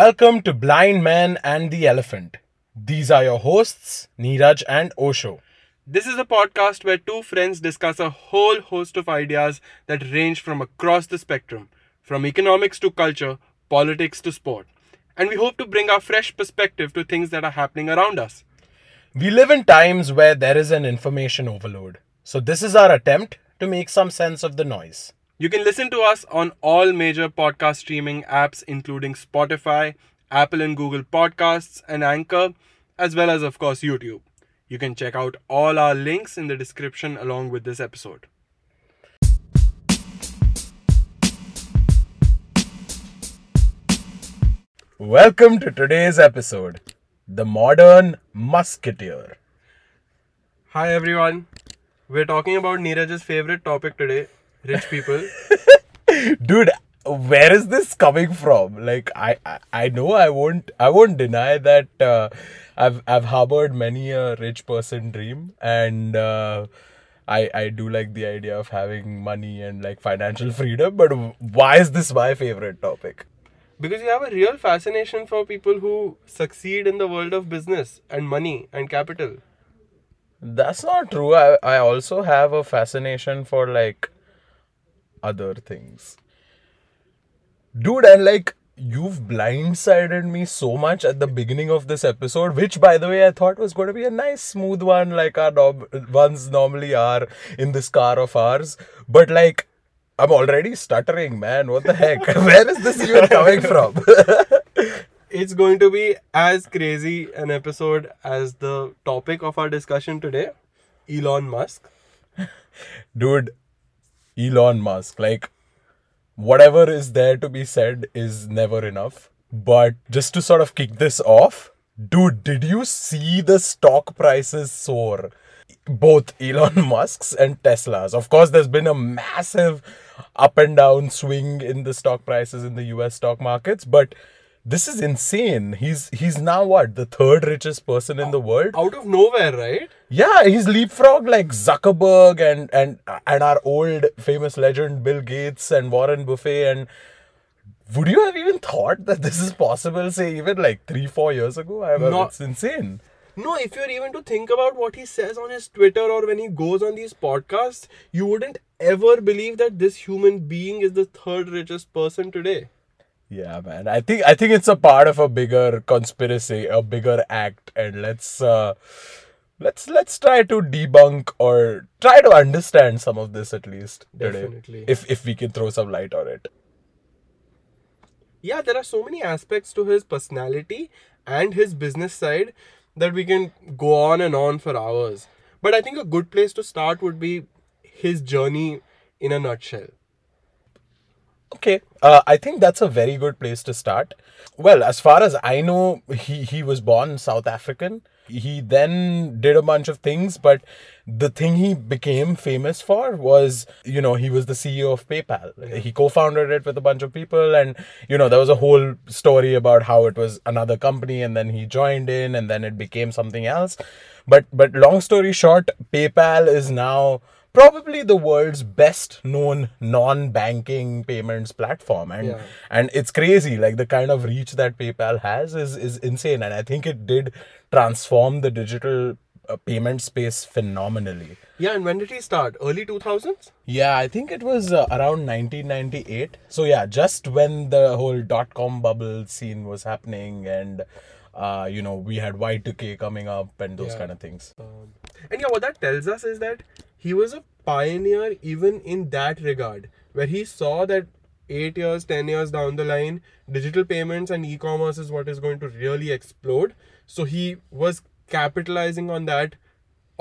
Welcome to Blind Man and the Elephant. These are your hosts, Neeraj and Osho. This is a podcast where two friends discuss a whole host of ideas that range from across the spectrum, from economics to culture, politics to sport. And we hope to bring our fresh perspective to things that are happening around us. We live in times where there is an information overload. So, this is our attempt to make some sense of the noise. You can listen to us on all major podcast streaming apps, including Spotify, Apple and Google Podcasts, and Anchor, as well as, of course, YouTube. You can check out all our links in the description along with this episode. Welcome to today's episode The Modern Musketeer. Hi, everyone. We're talking about Neeraj's favorite topic today rich people. Dude, where is this coming from? Like, I, I, I know I won't, I won't deny that uh, I've, I've harbored many a rich person dream, and uh, I, I do like the idea of having money and like financial freedom. But why is this my favorite topic? because you have a real fascination for people who succeed in the world of business and money and capital. That's not true. I, I also have a fascination for like other things. Dude, and like you've blindsided me so much at the beginning of this episode, which by the way I thought was going to be a nice smooth one, like our nom- ones normally are in this car of ours. But like I'm already stuttering, man. What the heck? Where is this even coming from? It's going to be as crazy an episode as the topic of our discussion today Elon Musk. Dude, Elon Musk, like, whatever is there to be said is never enough. But just to sort of kick this off, dude, did you see the stock prices soar? Both Elon Musk's and Tesla's. Of course, there's been a massive up and down swing in the stock prices in the US stock markets, but this is insane. He's he's now what the third richest person in the world. Out of nowhere, right? Yeah, he's leapfrog like Zuckerberg and and and our old famous legend Bill Gates and Warren Buffett. And would you have even thought that this is possible? Say even like three four years ago. I mean, Not- it's insane. No, if you're even to think about what he says on his Twitter or when he goes on these podcasts, you wouldn't ever believe that this human being is the third richest person today. Yeah, man. I think I think it's a part of a bigger conspiracy, a bigger act, and let's uh, let's let's try to debunk or try to understand some of this at least today, Definitely. if if we can throw some light on it. yeah, there are so many aspects to his personality and his business side that we can go on and on for hours. But I think a good place to start would be his journey in a nutshell. Okay, uh, I think that's a very good place to start. Well, as far as I know, he, he was born South African. He then did a bunch of things, but the thing he became famous for was, you know, he was the CEO of PayPal. He co founded it with a bunch of people, and, you know, there was a whole story about how it was another company, and then he joined in, and then it became something else. But, but long story short, PayPal is now probably the world's best known non-banking payments platform and Yeah. and it's crazy like the kind of reach that paypal has is is insane and i think it did transform the digital uh, payment space phenomenally Yeah, and when did he start? Early 2000s? yeah i think it was uh, around 1998 so yeah just when the whole dot com bubble scene was happening and uh, you know we had y2k coming up and those Yeah. kind of things Um, and yeah, what that tells us is that he was a pioneer even in that regard, where he saw that eight years, ten years down the line, digital payments and e commerce is what is going to really explode. So he was capitalizing on that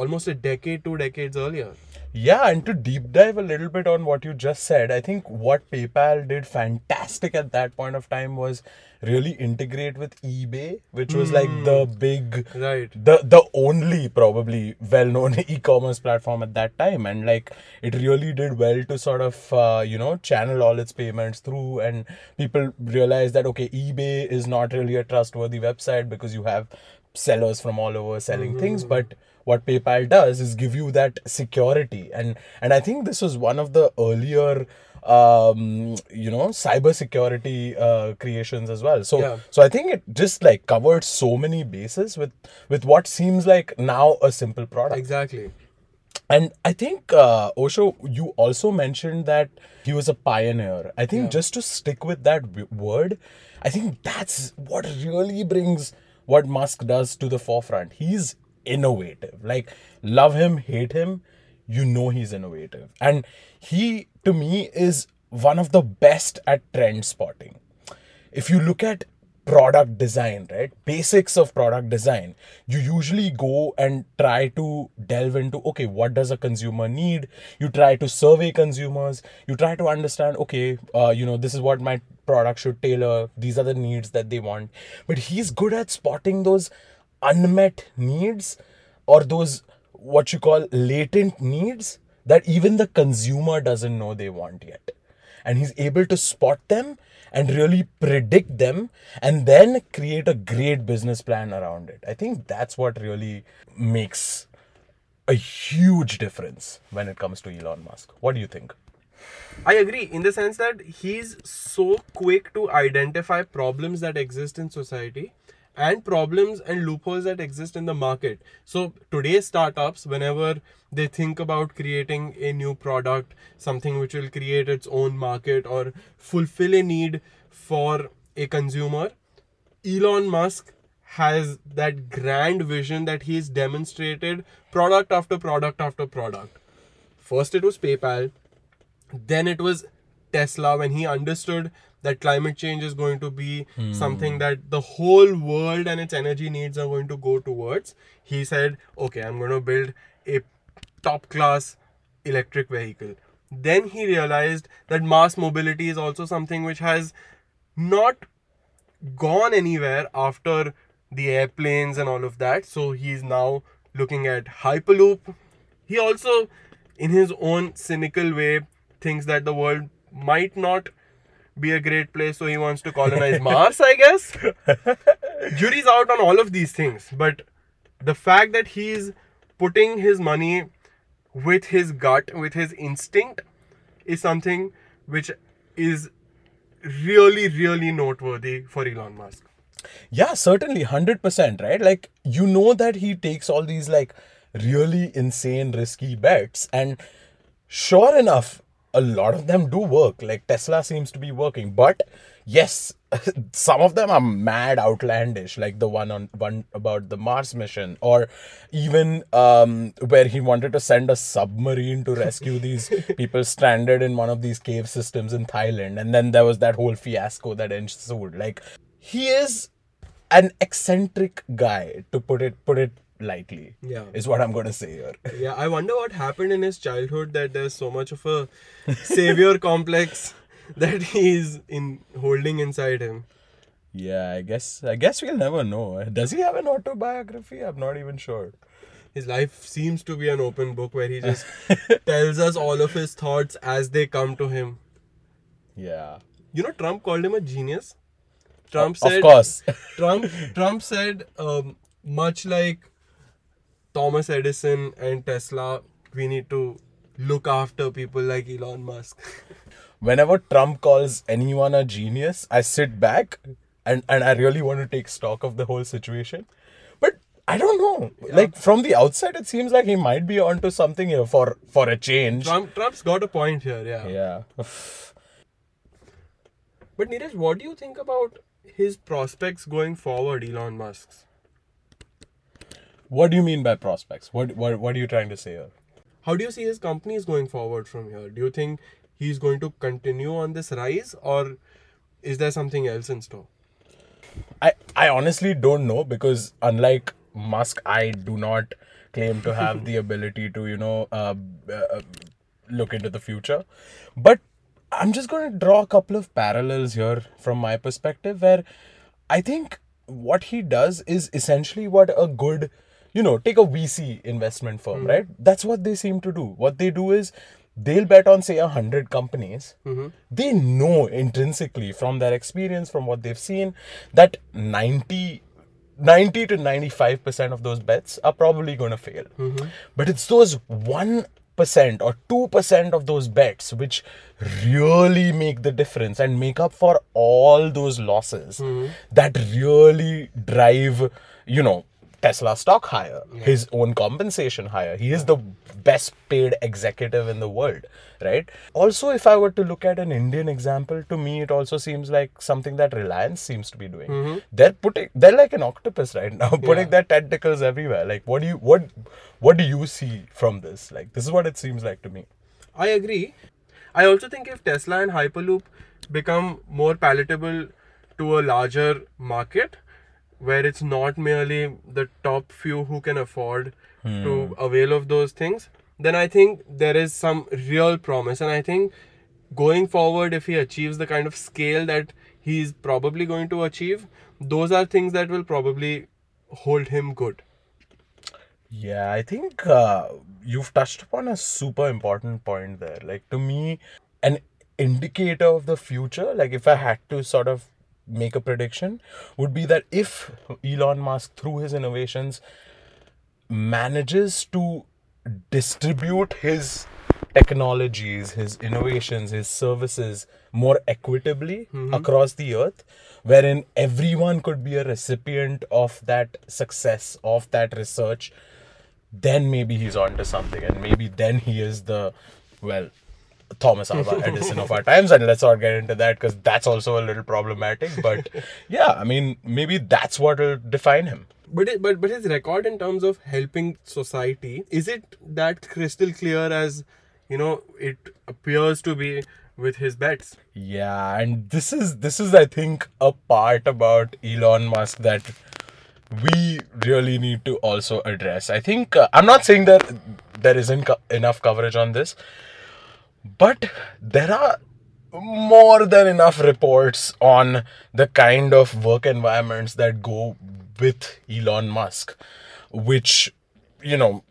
almost a decade, two decades earlier. Yeah, and to deep dive a little bit on what you just said, I think what PayPal did fantastic at that point of time was really integrate with eBay, which was like the big Right. the the only probably well-known e-commerce platform at that time and like it really did well to sort of uh, you know channel all its payments through and people realized that okay ebay is not really a trustworthy website because you have sellers from all over selling things but what paypal does is give you that security and and i think this was one of the earlier um, you know, cybersecurity uh, creations as well. So, Yeah. so I think it just like covered so many bases with with what seems like now a simple product. Exactly. And I think uh, Osho, you also mentioned that he was a pioneer. I think just to stick with that w- word, I think that's what really brings what Musk does to the forefront. He's innovative. Like love him, hate him, you know he's innovative. And he to me is one of the best at trend spotting. If you look at product design, right? Basics of product design, you usually go and try to delve into okay, what does a consumer need? You try to survey consumers, you try to understand okay, uh, you know, this is what my product should tailor, these are the needs that they want. But he's good at spotting those unmet needs or those what you call latent needs that even the consumer doesn't know they want yet and he's able to spot them and really predict them and then create a great business plan around it. I think that's what really makes a huge difference when it comes to Elon Musk. What do you think? I agree in the sense that he's so quick to identify problems that exist in society and problems and loopholes that exist in the market. So today's startups, whenever they think about creating a new product, something which will create its own market or fulfill a need for a consumer, Elon Musk has that grand vision that he's demonstrated product after product after product. First, it was PayPal, then it was Tesla when he understood that climate change is going to be hmm. something that the whole world and its energy needs are going to go towards. He said, Okay, I'm going to build a top class electric vehicle. Then he realized that mass mobility is also something which has not gone anywhere after the airplanes and all of that. So he's now looking at Hyperloop. He also, in his own cynical way, thinks that the world might not be a great place, so he wants to colonize Mars, I guess. Jury's out on all of these things, but the fact that he's putting his money with his gut, with his instinct, is something which is really, really noteworthy for Elon Musk. Yeah, certainly, 100%, right? Like, you know that he takes all these, like, really insane, risky bets, and sure enough, a lot of them do work. Like, Tesla seems to be working, but yes, some of them are mad outlandish, like the one on one about the Mars mission, or even um, where he wanted to send a submarine to rescue these people stranded in one of these cave systems in Thailand, and then there was that whole fiasco that ensued. Like, he is an eccentric guy, to put it put it lightly. Yeah. is what I'm gonna say here. Yeah, I wonder what happened in his childhood that there's so much of a savior complex that he's in holding inside him. Yeah, I guess I guess we'll never know. Does he have an autobiography? I'm not even sure. His life seems to be an open book where he just tells us all of his thoughts as they come to him. Yeah. You know, Trump called him a genius. Trump said, Of course. Trump Trump said, um, much like Thomas Edison and Tesla, we need to look after people like Elon Musk. Whenever Trump calls anyone a genius, I sit back and, and I really want to take stock of the whole situation. But I don't know. Like from the outside it seems like he might be onto something here for for a change. Trump Trump's got a point here, yeah. Yeah. But Neeraj, what do you think about his prospects going forward, Elon Musk's? What do you mean by prospects? What what what are you trying to say here? How do you see his companies going forward from here? Do you think he's going to continue on this rise or is there something else in store? I, I honestly don't know because unlike Musk, I do not claim to have the ability to, you know, uh, uh, look into the future. But I'm just going to draw a couple of parallels here from my perspective where I think what he does is essentially what a good, you know, take a VC investment firm, hmm. right? That's what they seem to do. What they do is they'll bet on, say, a hundred companies. Mm-hmm. They know intrinsically from their experience, from what they've seen, that 90 90 to 95% of those bets are probably going to fail. Mm-hmm. But it's those 1% or 2% of those bets which really make the difference and make up for all those losses mm-hmm. that really drive, you know, Tesla stock higher, his own compensation higher. He is the best paid executive in the world, right? Also, if I were to look at an Indian example, to me it also seems like something that Reliance seems to be doing. Mm-hmm. They're putting they're like an octopus right now, putting their tentacles everywhere. Like what do you what what do you see from this? Like this is what it seems like to me. I agree. I also think if Tesla and Hyperloop become more palatable to a larger market, where it's not merely the top few who can afford to avail of those things, then I think there is some real promise. And I think going forward, if he achieves the kind of scale that he's probably going to achieve, those are things that will probably hold him good. Yeah, I think uh, you've touched upon a super important point there. Like, to me, an indicator of the future, like, if I had to sort of make a prediction, would be that if Elon Musk, through his innovations, manages to distribute his technologies, his innovations, his services more equitably mm-hmm. across the earth, wherein everyone could be a recipient of that success, of that research, then maybe he's onto something, and maybe then he is the well. Thomas Alva Edison of our times, and let's not get into that because that's also a little problematic. But yeah, I mean, maybe that's what will define him. But it, but but his record in terms of helping society is it that crystal clear as you know it appears to be with his bets? Yeah, and this is this is I think a part about Elon Musk that we really need to also address. I think uh, I'm not saying that there isn't co- enough coverage on this, but there are more than enough reports on the kind of work environments that go with Elon Musk, which you know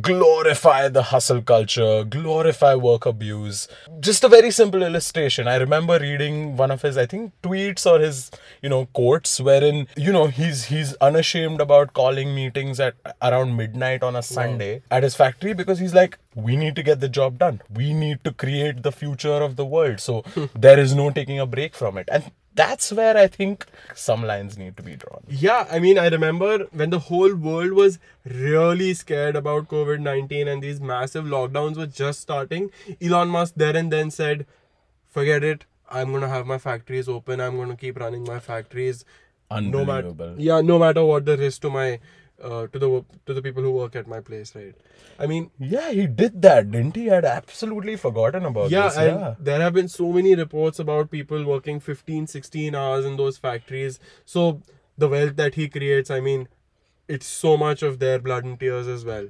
glorify the hustle culture, glorify work abuse. Just a very simple illustration. I remember reading one of his, I think, tweets or his, you know, quotes wherein, you know, he's he's unashamed about calling meetings at around midnight on a Sunday at his factory because he's like, we need to get the job done. We need to create the future of the world. So there is no taking a break from it. And that's where I think some lines need to be drawn. Yeah, I mean, I remember when the whole world was really scared about COVID 19 and these massive lockdowns were just starting. Elon Musk there and then said, forget it. I'm going to have my factories open. I'm going to keep running my factories. No matter, yeah, no matter what the risk to my, uh, to the to the people who work at my place, right? I mean, Yeah, he did that, didn't he? I'd absolutely forgotten about yeah, this. yeah. there have been so many reports about people working 15, 16 hours in those factories. So the wealth that he creates, I mean, it's so much of their blood and tears as well.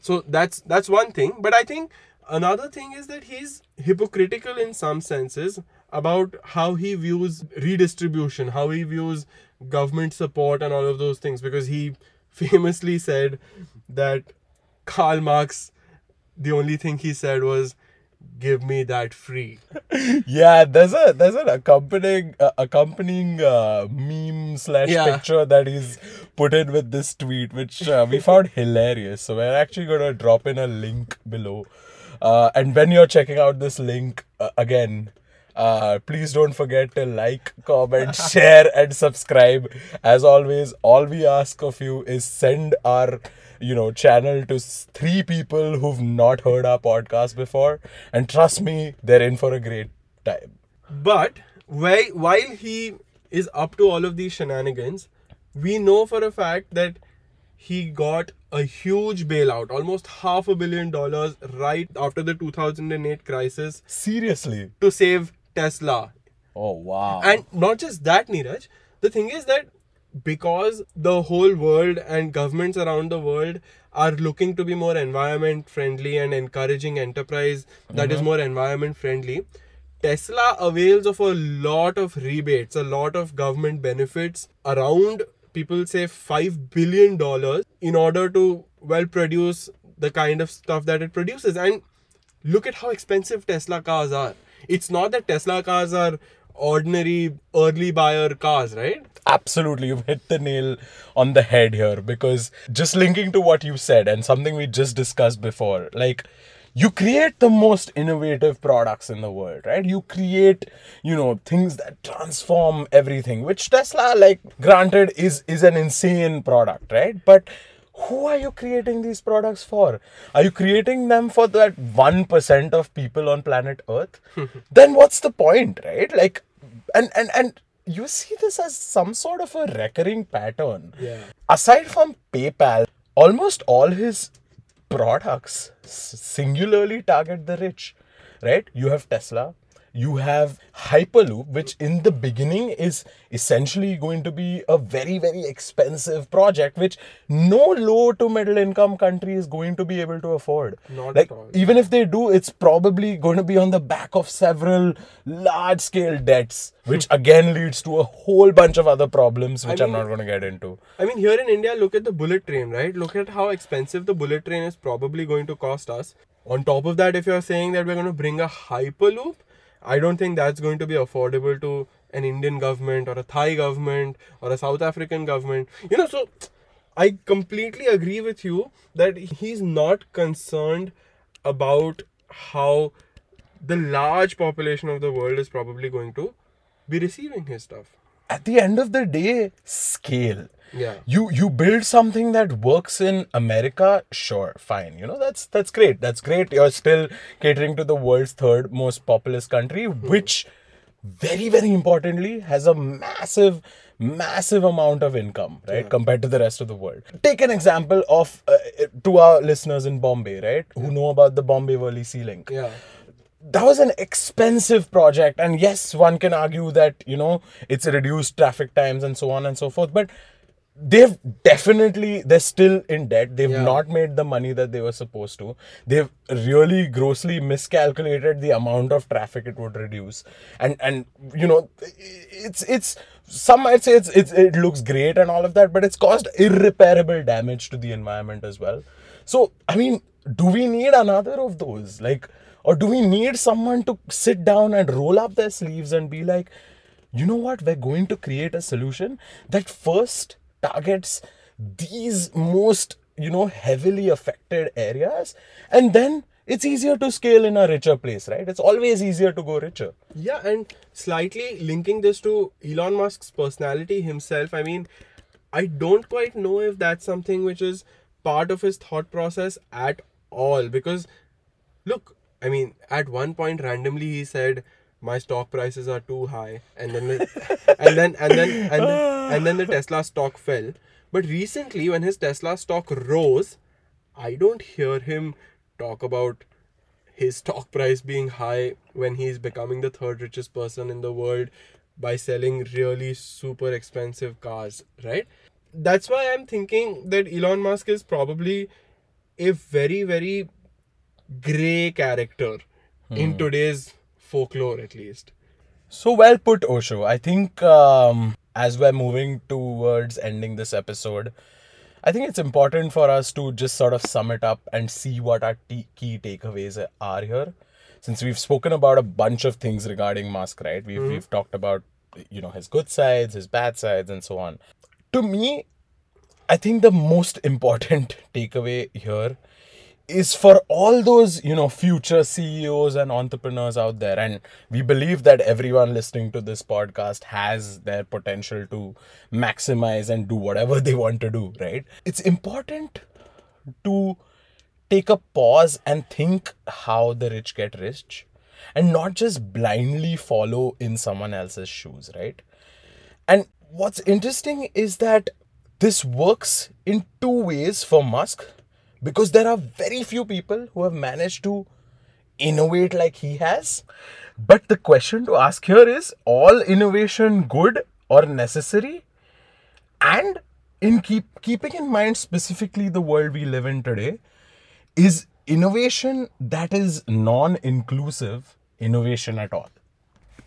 So that's that's one thing. But I think another thing is that he's hypocritical in some senses about how he views redistribution, how he views government support and all of those things, because he famously said that Karl Marx, the only thing he said was, "Give me that free." Yeah, there's a there's an accompanying uh, accompanying uh, meme slash Yeah. picture that he's put in with this tweet, which uh, we found hilarious. So we're actually gonna drop in a link below, uh, and when you're checking out this link uh, again. Uh, please don't forget to like, comment, share, and subscribe. As always, all we ask of you is send our, you know, channel to three people who've not heard our podcast before, and trust me, they're in for a great time. But while while he is up to all of these shenanigans, we know for a fact that he got a huge bailout, almost half a billion dollars, right after the 2008 crisis Seriously. to save Tesla. Oh wow. And not just that, Neeraj. The thing is that because the whole world and governments around the world are looking to be more environment friendly and encouraging enterprise that is mm-hmm. more environment friendly, Tesla avails of a lot of rebates, a lot of government benefits around people say 5 billion dollars in order to well produce the kind of stuff that it produces and look at how expensive Tesla cars are. It's not that Tesla cars are ordinary early buyer cars, right? Absolutely, you've hit the nail on the head here because just linking to what you said and something we just discussed before, like you create the most innovative products in the world, right? You create, you know, things that transform everything, which Tesla, like, granted, is is an insane product, right? But who are you creating these products for? Are you creating them for that 1% of people on planet Earth? then what's the point, right? Like, and, and, and you see this as some sort of a recurring pattern. Yeah. Aside from PayPal, almost all his products singularly target the rich, right? You have Tesla, you have Hyperloop, which in the beginning is essentially going to be a very, very expensive project, which no low to middle income country is going to be able to afford. Not like, even if they do, it's probably going to be on the back of several large scale debts, which hmm. again leads to a whole bunch of other problems, which I am mean- not going to get into. I mean, here in India, look at the bullet train, right? Look at how expensive the bullet train is probably going to cost us. On top of that, if you're saying that we're going to bring a hyperloop, I don't think that's going to be affordable to an Indian government or a Thai government or a South African government. You know, so I completely agree with you that he's not concerned about how the large population of the world is probably going to be receiving his stuff. At the end of the day, scale. Yeah. you you build something that works in america sure fine. You know that's that's great. That's great. You're still catering to the world's third most populous country which very very importantly has a massive massive amount of income right compared to the rest of the world. Take an example of uh, to our listeners in bombay right who know about the bombay Worli sea link Yeah. That was an expensive project. And yes one can argue that you know it's reduced traffic times and so on and so forth. But they've definitely they're still in debt. They've Yeah. not made the money that they were supposed to. They've really grossly miscalculated the amount of traffic it would reduce. And and you know it's it's some might say it's, it's it looks great and all of that but it's caused irreparable damage to the environment as well. So i mean do we need another of those? Like or do we need someone to sit down and roll up their sleeves and be like you know what we're going to create a solution that first targets these most you know heavily affected areas and then it's easier to scale in a richer place right it's always easier to go richer Yeah, and slightly linking this to Elon Musk's personality himself, I mean, I don't quite know if that's something which is part of his thought process at all. Because, look, I mean, at one point randomly he said, "My stock prices are too high," and then, the, and then, and then, and then, and then the Tesla stock fell. But recently, when his Tesla stock rose, I don't hear him talk about his stock price being high when he's becoming the third richest person in the world by selling really super expensive cars, right? That's why I'm thinking that Elon Musk is probably a very, very gray character in today's folklore, at least. So well put, Osho. I think um, as we're moving towards ending this episode, I think it's important for us to just sort of sum it up and see what our t- key takeaways are here. Since we've spoken about a bunch of things regarding Musk, right? We've, we've talked about, you know, his good sides, his bad sides, and so on. To me, I think the most important takeaway here is for all those you know future CEOs and entrepreneurs out there. And we believe that everyone listening to this podcast has their potential to maximize and do whatever they want to do right? It's important to take a pause and think how the rich get rich and not just blindly follow in someone else's shoes right? And what's interesting is that this works in two ways for Musk because there are very few people who have managed to innovate like he has. But the question to ask here is all innovation good or necessary? And in keep keeping in mind specifically the world we live in today, is innovation that is non-inclusive innovation at all?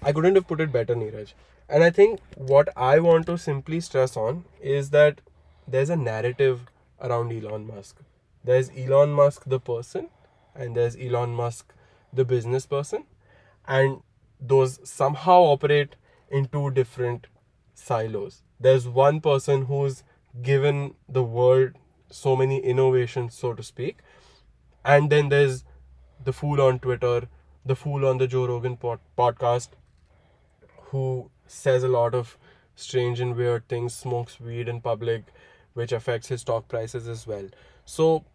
I couldn't have put it better, Neeraj. And I think what I want to simply stress on is that there's a narrative around Elon Musk. There's Elon Musk, the person, and there's Elon Musk, the business person. And those somehow operate in two different silos. There's one person who's given the world so many innovations, so to speak, and then there's the fool on Twitter, the fool on the Joe Rogan pod- podcast, who says a lot of strange and weird things, smokes weed in public, which affects his stock prices as well. So,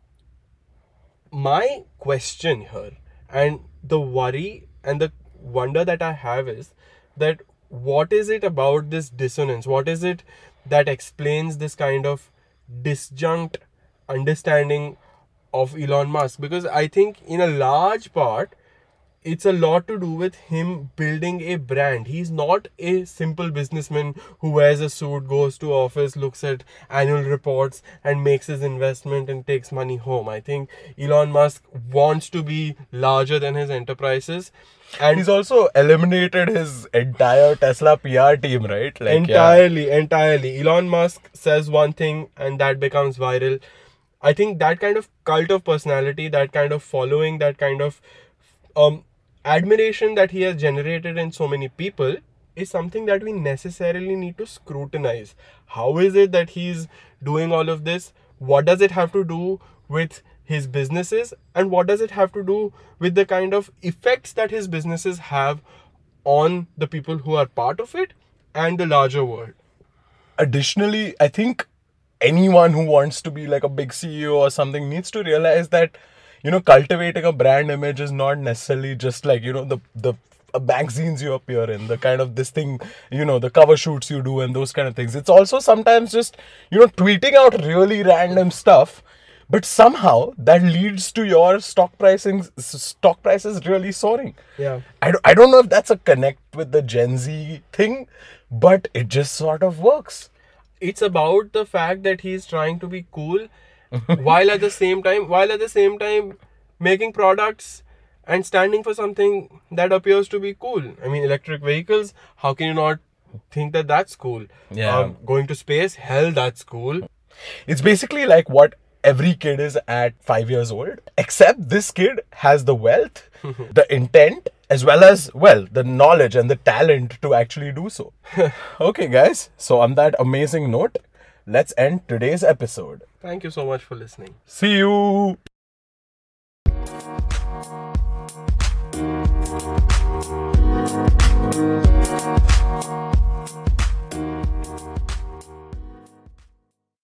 my question here and the worry and the wonder that I have is that what is it about this dissonance? What is it that explains this kind of disjunct understanding of Elon Musk? Because I think, in a large part, it's a lot to do with him building a brand. He's not a simple businessman who wears a suit, goes to office, looks at annual reports and makes his investment and takes money home. I think Elon Musk wants to be larger than his enterprises. And He's also eliminated his entire Tesla PR team, right? Like, yeah. entirely, entirely. Elon Musk says one thing and that becomes viral. I think that kind of cult of personality, that kind of following, that kind of um, admiration that he has generated in so many people is something that we necessarily need to scrutinize. How is it that he's doing all of this? What does it have to do with his businesses? And what does it have to do with the kind of effects that his businesses have on the people who are part of it and the larger world? additionally, I think anyone who wants to be like a big CEO or something needs to realize that you know cultivating a brand image is not necessarily just like you know the the uh, magazines you appear in the kind of this thing you know the cover shoots you do and those kind of things. It's also sometimes just you know tweeting out really random stuff but somehow that leads to your stock pricing stock prices really soaring. Yeah. I don't, I don't know if that's a connect with the gen z thing but it just sort of works. It's about the fact that he's trying to be cool while at the same time while at the same time making products and standing for something that appears to be cool. I mean electric vehicles, how can you not think that that's cool? Yeah. Um, going to space, hell that's cool. It's basically like what every kid is at five years old, except this kid has the wealth, the intent, as well as, well, the knowledge and the talent to actually do so. okay, guys, so on that amazing note, let's end today's episode. Thank you so much for listening. See you.